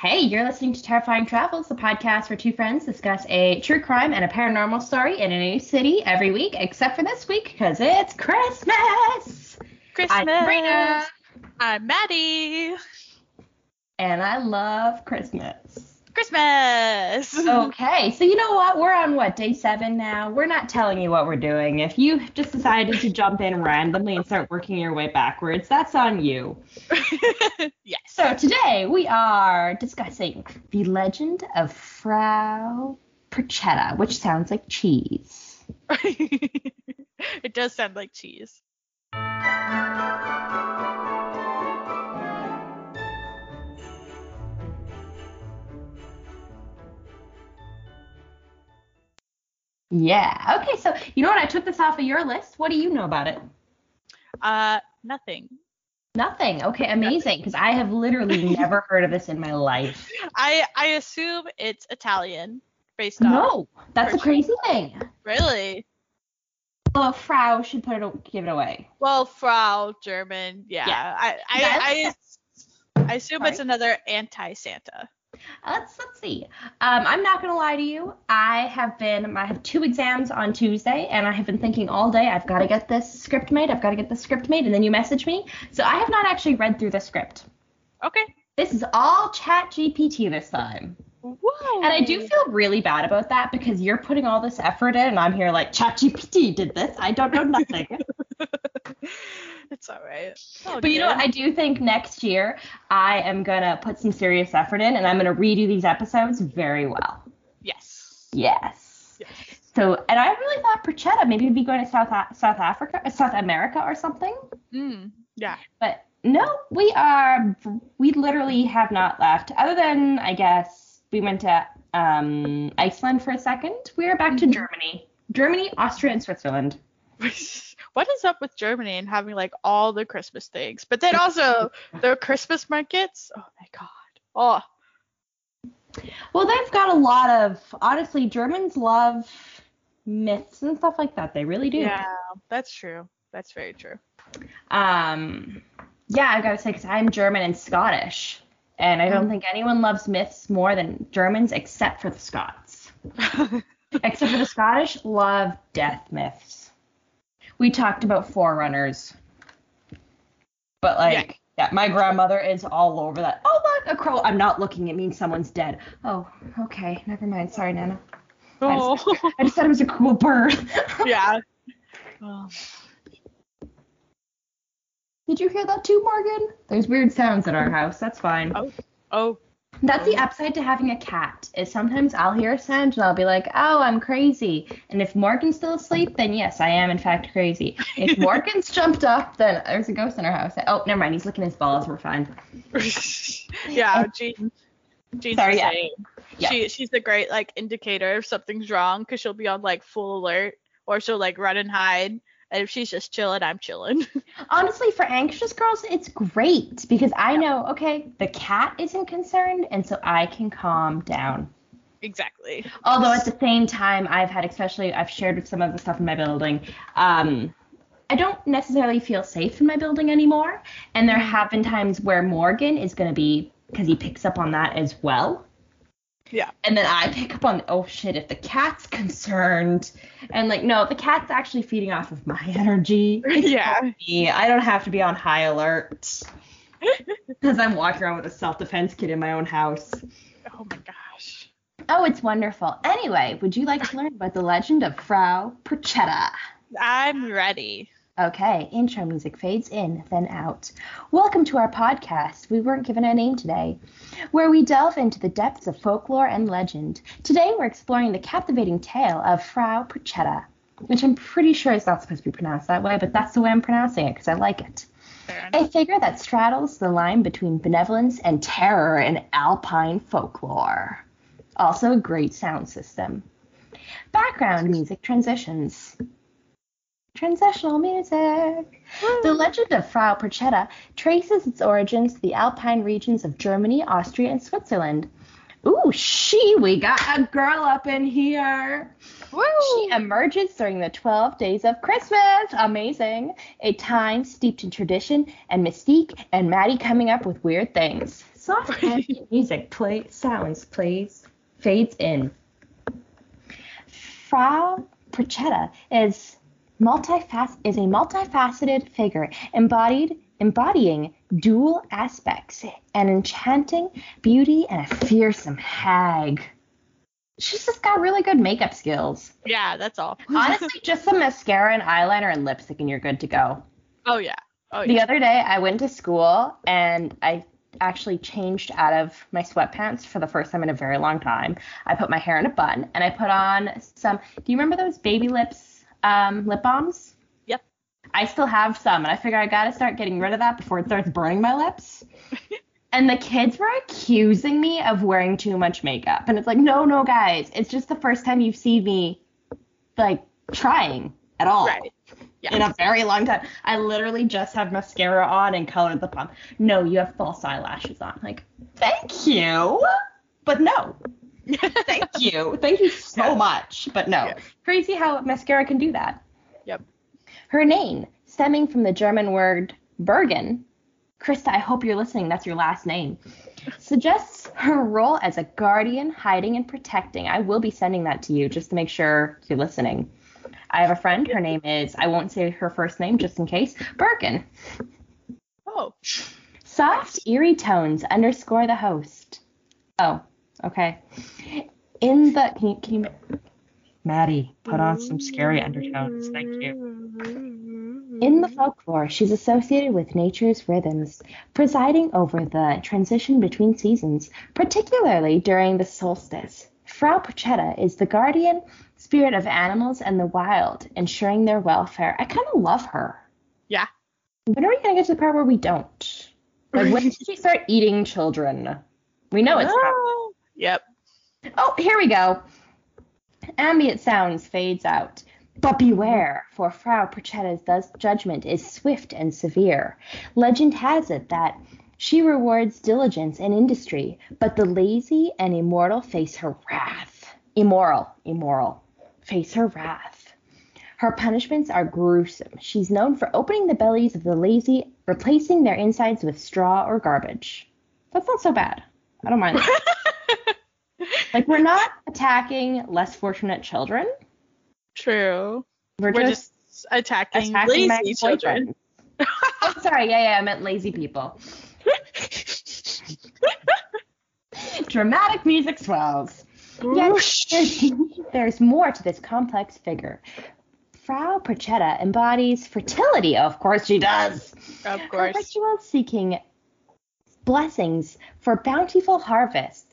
Hey, you're listening to Terrifying Travels, the podcast where two friends discuss a true crime and a paranormal story in a new city every week, except for this week because it's Christmas. Christmas. I'm Sabrina, I'm Maddie. and I love Christmas. Christmas. Okay, so you know what? We're on what day seven now. We're not telling you what we're doing. If you just decided to jump in randomly and start working your way backwards, that's on you. yes. So today we are discussing the legend of Frau Perchetta, which sounds like cheese. it does sound like cheese. Yeah. Okay, so you know what? I took this off of your list. What do you know about it? Uh, nothing. Nothing. Okay, amazing. Because I have literally never heard of this in my life. I I assume it's Italian based on. No, that's a crazy thing. Really? Well, Frau should put it, give it away. Well, Frau German. Yeah. Yeah. I I, I I assume it's another anti-Santa. Let's let's see. Um, I'm not gonna lie to you. I have been I have two exams on Tuesday, and I have been thinking all day. I've got to get this script made. I've got to get this script made, and then you message me. So I have not actually read through the script. Okay. This is all Chat GPT this time, Whoa. and I do feel really bad about that because you're putting all this effort in, and I'm here like Chat GPT did this. I don't know nothing. it's all right. Oh, But you know what? I do think next year I am gonna put some serious effort in, and I'm gonna redo these episodes very well. Yes. Yes. Yes. So, and I really thought Perchetta maybe would be going to South South Africa, uh, South America or something. Mm. Yeah. But no, we are we literally have not left. Other than I guess we went to um, Iceland for a second. We are back to Mhm. Germany, Germany, Austria, and Switzerland. what is up with Germany and having like all the Christmas things, but then also the Christmas markets? Oh my god. Oh, Well, they've got a lot of honestly, Germans love myths and stuff like that. They really do. yeah, that's true. That's very true. Um, yeah, I've got to say, because I'm German and Scottish, and I don't Mm. think anyone loves myths more than Germans, except for the Scots. except for the Scottish, love death myths. We talked about forerunners, but like, yeah. my grandmother is all over that. Oh look, a crow. I'm not looking. It means someone's dead. Oh, okay, never mind. Sorry, Nana. oh, I just thought it was a cool bird. yeah. Oh. Did you hear that too, Morgan? There's weird sounds at our house. That's fine. Oh. Oh. That's the upside to having a cat. Is sometimes I'll hear a sound and I'll be like, "Oh, I'm crazy." And if Morgan's still asleep, then yes, I am in fact crazy. If Morgan's jumped up, then there's a ghost in our house. Oh, never mind. He's licking his balls. We're fine. yeah, Jean. Jean's Sorry, yeah. Yeah. She she's a great like indicator if something's wrong because she'll be on like full alert or she'll like run and hide. And if she's just chilling, I'm chilling. Honestly, for anxious girls, it's great because I know, okay, the cat isn't concerned, and so I can calm down. exactly. Although at the same time, I've had, especially, I've shared with some of the stuff in my building. Um, I don't necessarily feel safe in my building anymore, and there have been times where Morgan is going to be because he picks up on that as well. Yeah. And then I pick up on, oh shit, if the cat's concerned, and like, no, the cat's actually feeding off of my energy. It's Yeah. me. I don't have to be on high alert because I'm walking around with a self-defense kit in my own house. Oh my gosh. Oh, it's wonderful. Anyway, would you like to learn about the legend of Frau Perchetta? I'm ready. Okay, intro music fades in, then out. Welcome to our podcast, We Weren't Given a Name Today, where we delve into the depths of folklore and legend. Today we're exploring the captivating tale of Frau Perchetta, which I'm pretty sure is not supposed to be pronounced that way, but that's the way I'm pronouncing it because I like it. A figure that straddles the line between benevolence and terror in alpine folklore. Also, a great sound system. Background music transitions. Transitional music. The legend of Frau Perchetta traces its origins to the alpine regions of Germany, Austria, and Switzerland. Ooh, she, we got a girl up in here. She emerges during the 12 days of Christmas. Amazing. A time steeped in tradition and mystique, and Maddie coming up with weird things. Soft ambient music play sounds plays fades in. Frau Procetta is multifac- is a multifaceted figure embodied embodying dual aspects, an enchanting beauty and a fearsome hag. She's just got really good makeup skills. Yeah, that's all. Honestly, just some mascara and eyeliner and lipstick and you're good to go. oh yeah. Oh The other day I went to school and I actually changed out of my sweatpants for the first time in a very long time. I put my hair in a bun and I put on some do you remember those baby lips um, lip balms? Yep. I still have some and I figure I gotta start getting rid of that before it starts burning my lips. and the kids were accusing me of wearing too much makeup. And it's like, no, no, guys, it's just the first time you've seen me like trying at all Right. Yeah. in a very long time. I literally just have mascara on and colored the pump. No, you have false eyelashes on. Like, thank you, but no. Thank you. Thank you so much, but no. Crazy how mascara can do that. Yep. Her name, stemming from the German word Bergen, Krista, I hope you're listening. That's your last name. Suggests her role as a guardian, hiding and protecting. I will be sending that to you just to make sure you're listening. I have a friend. Her name is, I won't say her first name just in case, Birkin. Oh. Soft, eerie tones underscore the host. Oh, okay. In the, can you, can you, Maddie, put on some scary undertones. Thank you. In the folklore, she's associated with nature's rhythms, presiding over the transition between seasons, particularly during the solstice. Frau Procetta is the guardian spirit of animals and the wild, ensuring their welfare. I kind of love her. Yeah. When are we going to get to the part where we don't? Like, when did she start eating children? We know it's. Oh. Yep. Oh, here we go. Ambient sounds fades out. But beware, for Frau thus judgment is swift and severe. Legend has it that she rewards diligence and industry, but the lazy and immortal face her wrath. Immoral, immoral, face her wrath. Her punishments are gruesome. She's known for opening the bellies of the lazy, replacing their insides with straw or garbage. That's not so bad. I don't mind. Like we're not attacking less fortunate children. True. We're, We're just, just attacking, attacking lazy children. oh, sorry, yeah, yeah, I meant lazy people. Dramatic music swells. Yes, there's, there's more to this complex figure. Frau Procetta embodies fertility. Of course she does. Of Her course. rituals seeking blessings for bountiful harvests,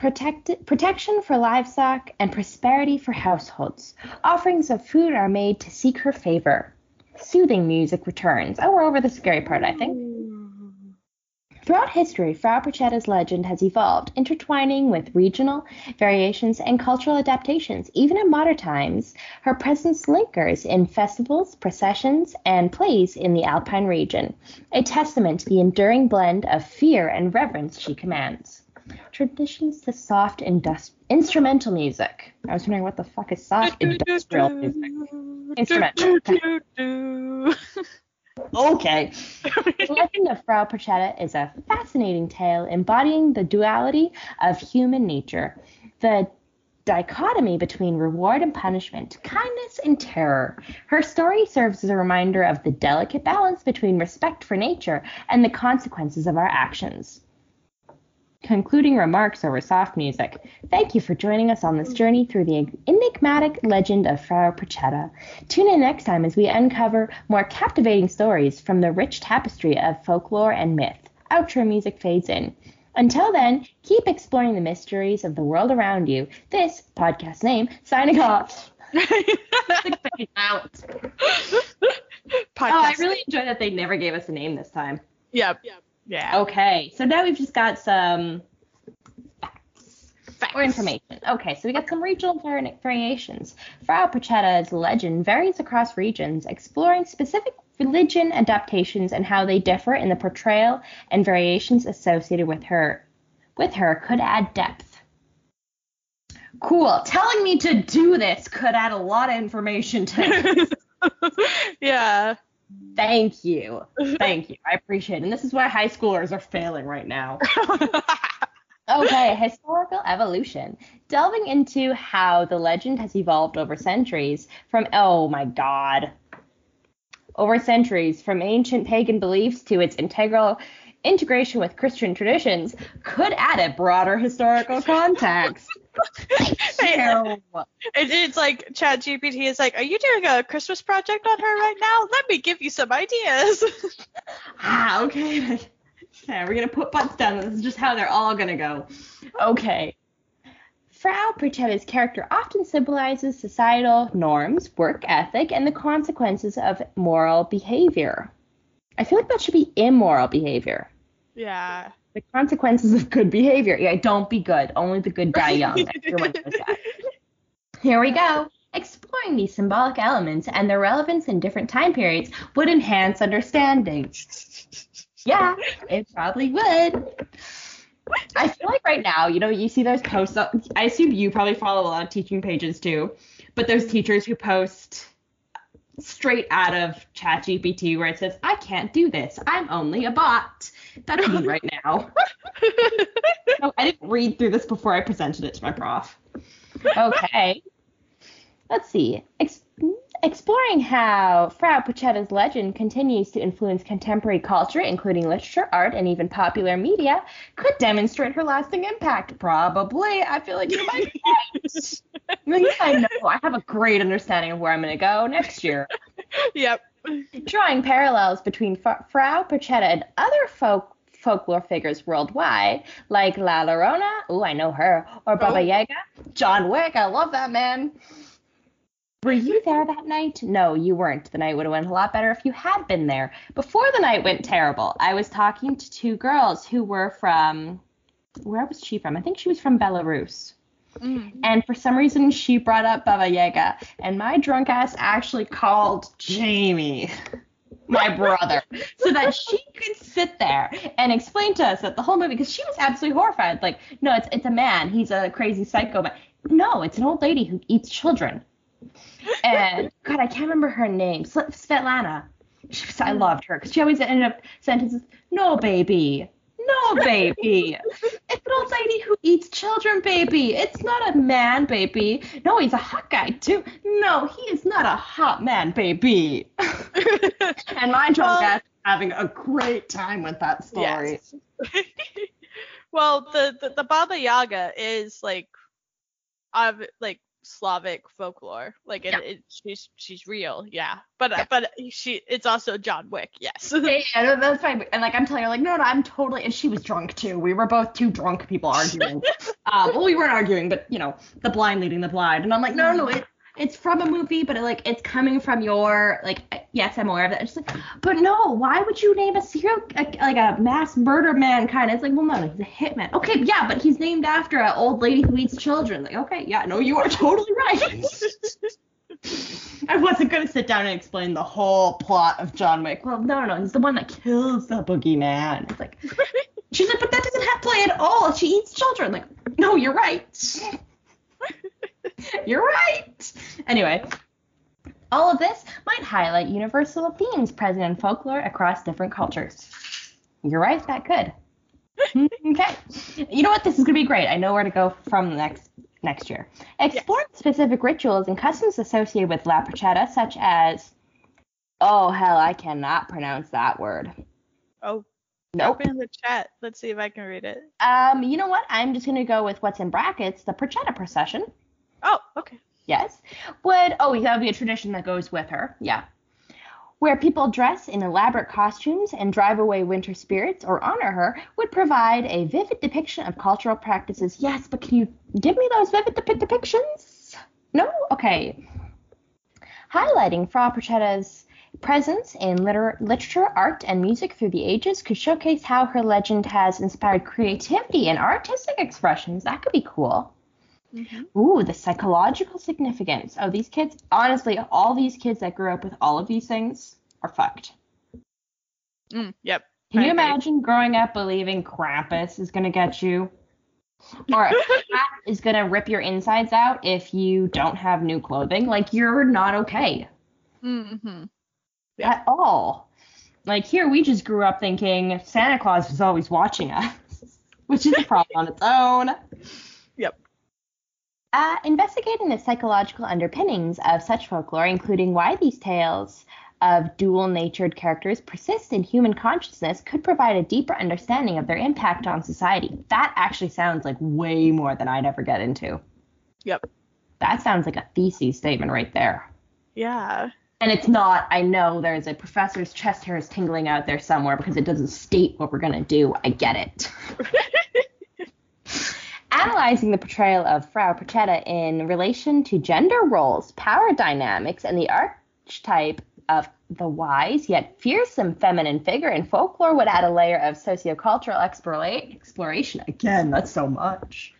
protect, protection for livestock, and prosperity for households. Offerings of food are made to seek her favor. Soothing music returns. Oh, we're over the scary part, I think. Throughout history, Frau Procetta's legend has evolved, intertwining with regional variations and cultural adaptations. Even in modern times, her presence lingers in festivals, processions, and plays in the Alpine region, a testament to the enduring blend of fear and reverence she commands. Traditions to soft indus- instrumental music. I was wondering what the fuck is soft industrial music. Instrumental. Okay. The Legend of Frau Procetta is a fascinating tale embodying the duality of human nature, the dichotomy between reward and punishment, kindness and terror. Her story serves as a reminder of the delicate balance between respect for nature and the consequences of our actions. Concluding remarks over soft music. Thank you for joining us on this journey through the enigmatic legend of Frau Procetta. Tune in next time as we uncover more captivating stories from the rich tapestry of folklore and myth. Outro music fades in. Until then, keep exploring the mysteries of the world around you. This podcast name signing off. Out. Podcast. Oh, I really enjoy that they never gave us a name this time. Yep. Yep. Yeah. Okay, so now we've just got some facts Facts. or information. Okay, so we got some regional variations. Frau Procetta's legend varies across regions, exploring specific religion adaptations and how they differ in the portrayal and variations associated with her. With her could add depth. Cool. Telling me to do this could add a lot of information to it. yeah. Thank you. Thank you. I appreciate it. And this is why high schoolers are failing right now. Okay, historical evolution. Delving into how the legend has evolved over centuries from, oh my god, over centuries, from ancient pagan beliefs to its integral integration with Christian traditions, could add a broader historical context. It, it's like Chat GPT is like, are you doing a Christmas project on her right now? Let me give you some ideas. ah, okay. Okay, we're gonna put butts down. This is just how they're all gonna go. Okay. Frau Perchetta's character often symbolizes societal norms, work ethic, and the consequences of moral behavior. I feel like that should be immoral behavior. Yeah. The consequences of good behavior. Yeah, don't be good. Only the good die young. Here we go. Exploring these symbolic elements and their relevance in different time periods would enhance understanding. Yeah, it probably would. I feel like right now, you know, you see those posts. I assume you probably follow a lot of teaching pages too, but those teachers who post straight out of ChatGPT where it says, I can't do this. I'm only a bot. That's me right now. no, I didn't read through this before I presented it to my prof. Okay. Let's see. Ex- exploring how Frau Puchetta's legend continues to influence contemporary culture, including literature, art, and even popular media, could demonstrate her lasting impact. Probably. I feel like you might be right. I know. I have a great understanding of where I'm going to go next year. Yep. Drawing parallels between Frau Puchetta and other folk folklore figures worldwide, like La Llorona, ooh, I know her, or Baba oh. Yaga, John Wick, I love that man. Were you there that night? No, you weren't. The night would have went a lot better if you had been there. Before the night went terrible, I was talking to two girls who were from where was she from? I think she was from Belarus. Mm. And for some reason, she brought up Baba Yaga, and my drunk ass actually called Jamie, my brother, so that she could sit there and explain to us that the whole movie, because she was absolutely horrified. Like, no, it's it's a man. He's a crazy psycho. But no, it's an old lady who eats children and God, I can't remember her name. Svetlana. She was, I loved her because she always ended up sentences. No, baby. No, baby. it's an old lady who eats children, baby. It's not a man, baby. No, he's a hot guy too. No, he is not a hot man, baby. and my drunk ass having a great time with that story. Yes. well, the, the the Baba Yaga is like, of like Slavic folklore. Like it, yeah. it, she's she's real, yeah. But yeah. but she it's also John Wick, yes. yeah, yeah, that's fine. And like I'm telling her, like no, no, I'm totally. And she was drunk too. We were both two drunk people arguing. um, well, we weren't arguing, but you know, the blind leading the blind. And I'm like, no, no, it, it's from a movie, but it, like it's coming from your like yes, I'm aware of it. It's like, but no, why would you name a serial like a mass murder man kind of? It's like, well, no, he's a hitman. Okay, yeah, but he's named after an old lady who eats children. Like, okay, yeah, no, you are totally right. I wasn't gonna sit down and explain the whole plot of John Wick. Well, no, no, he's the one that kills the boogeyman. It's like, she's like, but that doesn't have play at all. She eats children. Like, no, you're right. You're right. Anyway, all of this might highlight universal themes present in folklore across different cultures. You're right, that could. okay. You know what? This is gonna be great. I know where to go from next next year. Explore yes. specific rituals and customs associated with La Perchetta, such as oh hell, I cannot pronounce that word. Oh. Nope. in the chat. Let's see if I can read it. Um, you know what? I'm just gonna go with what's in brackets, the Perchetta procession. Oh, okay. Yes. Would oh that would be a tradition that goes with her. Yeah. Where people dress in elaborate costumes and drive away winter spirits or honor her would provide a vivid depiction of cultural practices. Yes, but can you give me those vivid depictions? No? Okay. Highlighting Frau Perchetta's presence in liter- literature, art, and music through the ages could showcase how her legend has inspired creativity and artistic expressions. That could be cool. Mm-hmm. Ooh, the psychological significance. Oh, these kids, honestly, all these kids that grew up with all of these things are fucked. Mm, yep. Can you imagine growing up believing Krampus is going to get you? Or a cat is going to rip your insides out if you don't have new clothing? Like, you're not okay. Mm-hmm. Yeah. at all. Like here, we just grew up thinking Santa Claus was always watching us, which is a problem on its own. Uh, investigating the psychological underpinnings of such folklore, including why these tales of dual natured characters persist in human consciousness, could provide a deeper understanding of their impact on society. That actually sounds like way more than I'd ever get into. Yep. That sounds like a thesis statement right there. Yeah. And it's not, I know there's a professor's chest hairs tingling out there somewhere because it doesn't state what we're going to do. I get it. Analyzing the portrayal of Frau Perchetta in relation to gender roles, power dynamics, and the archetype of the wise yet fearsome feminine figure in folklore would add a layer of sociocultural explora- exploration. Again, that's so much.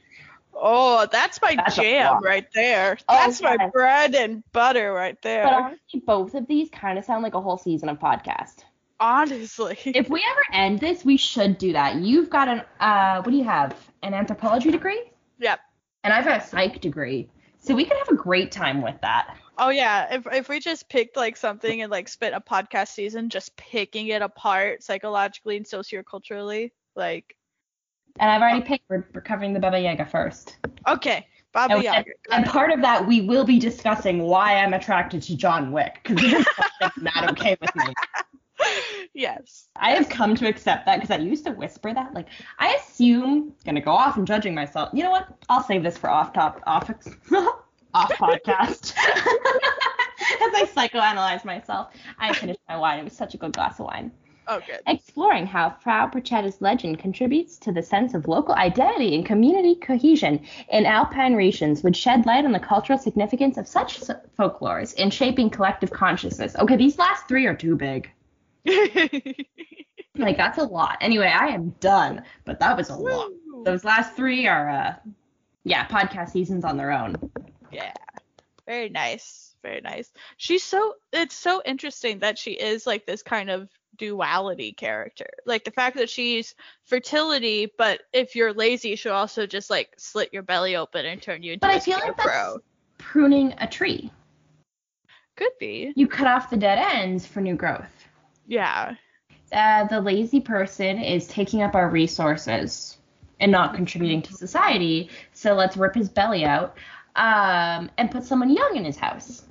Oh, that's my That's jam right there. Oh, That's my yes. bread and butter right there. But honestly, both of these kind of sound like a whole season of podcast. Honestly. If we ever end this, we should do that. You've got an uh, what do you have? An anthropology degree, yep. and I've got a psych degree. So we could have a great time with that. Oh yeah, if if we just picked like something and like spent a podcast season just picking it apart psychologically and socioculturally, like And I've already picked. We're, we're covering the Baba Yaga first. okay, Baba And, Yaga. and part of that, we will be discussing why I'm attracted to John Wick because this is something not okay with me. Yes. I have come to accept that because I used to whisper that. Like, I assume, gonna go off and judging myself. You know what? I'll save this for off top, off, off podcast. As I psychoanalyze myself, I finished my wine. It was such a good glass of wine. Oh good. Exploring how Frau Perchetta's legend contributes to the sense of local identity and community cohesion in alpine regions would shed light on the cultural significance of such folklores in shaping collective consciousness. Okay, these last three are too big. Like that's a lot. Anyway, I am done, but that was a lot. Those last three are uh yeah, podcast seasons on their own. Yeah. Very nice. Very nice. She's so it's so interesting that she is like this kind of duality character. Like the fact that she's fertility, but if you're lazy, she'll also just like slit your belly open and turn you into But a I feel like that's pruning a tree. Could be. You cut off the dead ends for new growth. Yeah. Uh, the lazy person is taking up our resources and not contributing to society. So let's rip his belly out um, and put someone young in his house.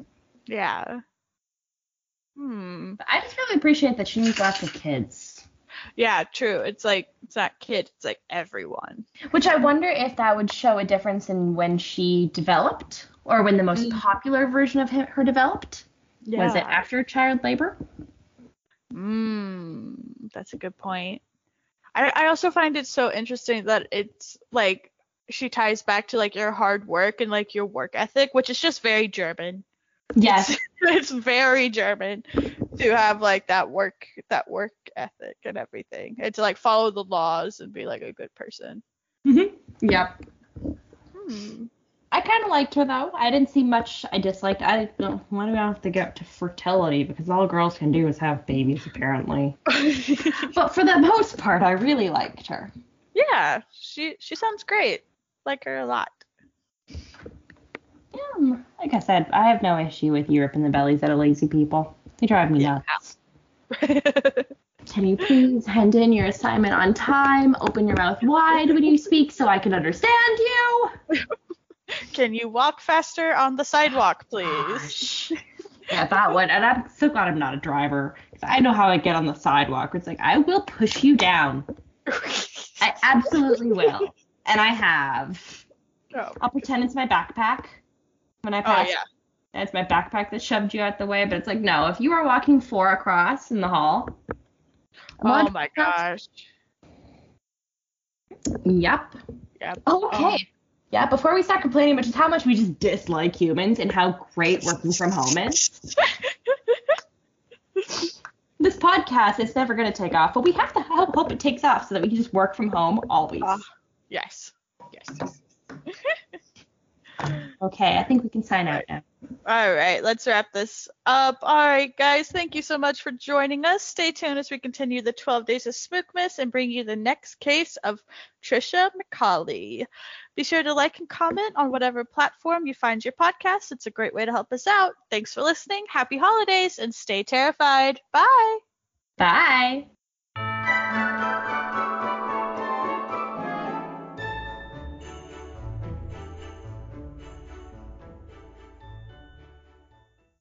Yeah. Hmm. But I just really appreciate that she needs lots of kids. Yeah, true. It's like it's not kid, it's like everyone. Which I wonder if that would show a difference in when she developed or when the most Mm. popular version of her developed. Yeah. Was it after child labor? Mm, that's a good point. I I also find it so interesting that it's like she ties back to like your hard work and like your work ethic, which is just very German. Yes. It's very German to have like that work that work ethic and everything. And to like follow the laws and be like a good person. hmm Yep. Hmm. I kind of liked her though. I didn't see much I disliked. I don't. Why do I have to get up to fertility? Because all girls can do is have babies, apparently. But for the most part, I really liked her. yeah, she she sounds great. Like her a lot. Yeah, um, like I said, I have no issue with Europe and the bellies that are lazy people. They drive me Yeah. nuts. Can you please hand in your assignment on time? Open your mouth wide when you speak so I can understand you. Can you walk faster on the sidewalk, please? Yeah, that one. And I'm so glad I'm not a driver. I know how I get on the sidewalk. It's like, I will push you down. I absolutely will. And I have. Oh. I'll pretend it's my backpack when I pass. Oh pass. yeah. And it's my backpack that shoved you out the way. But it's like, no, if you are walking four across in the hall. Oh my gosh. Yep. Yep. Okay. Um, Yeah, before we start complaining, about just how much we just dislike humans and how great working from home is. This podcast is never going to take off, but we have to hope, hope it takes off so that we can just work from home always. Ah. yes. Yes. Okay, I think we can sign out now. All right, let's wrap this up. All right, guys, thank you so much for joining us. Stay tuned as we continue the 12 days of Spookmas and bring you the next case of Trisha McCauley. Be sure to like and comment on whatever platform you find your podcast. It's a great way to help us out. Thanks for listening. Happy holidays and stay terrified. Bye. Bye.